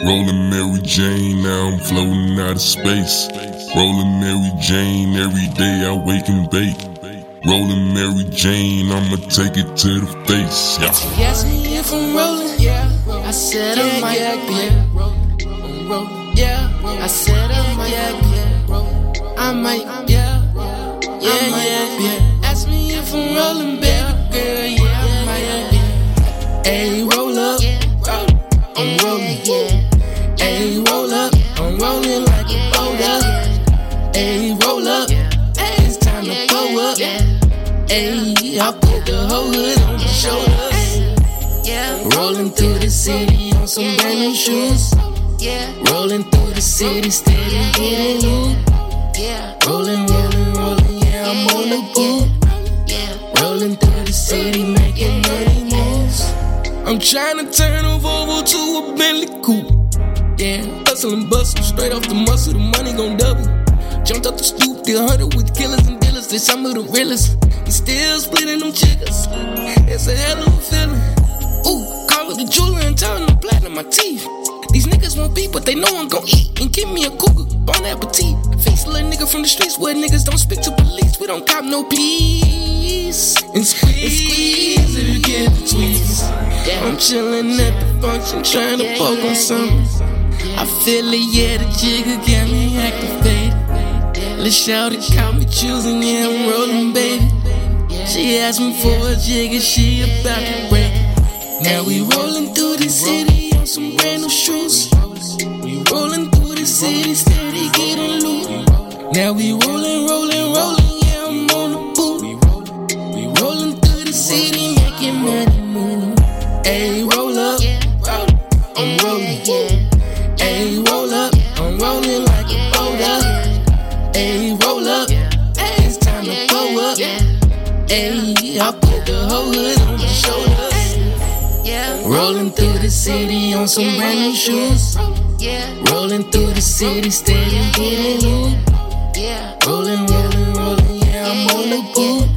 Rolling Mary Jane, now I'm floating out of space. Rolling Mary Jane, every day I wake and bake. Rolling Mary Jane, I'ma take it to the face. Yeah. She asked me if I'm rolling, yeah. I said I might be. I'm yeah. I said I might be. I might, yeah. Yeah, yeah, yeah. Ask me if I'm rolling, baby Hey, roll up, I'm rolling like a boulder. Hey, roll up, hey, it's time to blow up. Hey, I put the whole hood on my shoulders. Rolling through the city on some brand new shoes. Rolling through the city, steady getting loot. Rolling, rolling, rolling, yeah, I'm on the boot. Rolling through the city, making money moves. I'm trying to turn a straight off the muscle, the money gon' double. Jumped up the stoop, did a hundred with killers and dealers. They some of the realest. And still splitting them chickens. It's a hell of a feeling. Ooh, call it the jeweler and telling them platinum my teeth. These niggas won't be, but they know I'm gon' eat. And give me a cougar, bon appetit. Face a little nigga from the streets where niggas don't speak to police. We don't cop no peace. And squeeze, and squeeze if you get the tweets. I'm chillin' at the function, trying to poke on something. I feel it, yeah, the jigger got me activated. Let's shout it, caught me choosing, yeah, I'm rolling, baby. She asked me for a jigger, she about to break. Now we rolling through the city on some brand new shoes. We rolling through the city, steady getting loot. Now we rolling, rolling, rolling, yeah, I'm on the boot. We rolling through the city, making money move. Hey, Hey, I put the whole hood on my shoulders. Rolling through the city on some brand new shoes. Rolling through the city, steady getting loot. Rolling, rolling, rolling, yeah, I'm on the boot.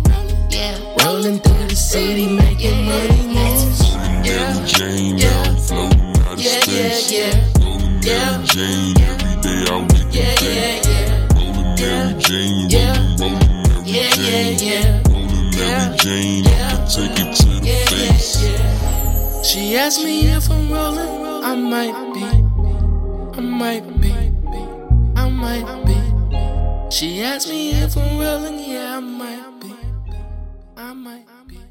Rolling through the city, making money moves. Rolling Mary Jane, now I'm floating out of Yeah, yeah, space. yeah. Rolling Yeah. Mary Jane, every day I wake Yeah, and yeah, bake. yeah. Rolling Mary Jane, She asked me if I'm rolling, I might be. I might be. I might be. She asked me if I'm rolling, yeah, I might be. I might be.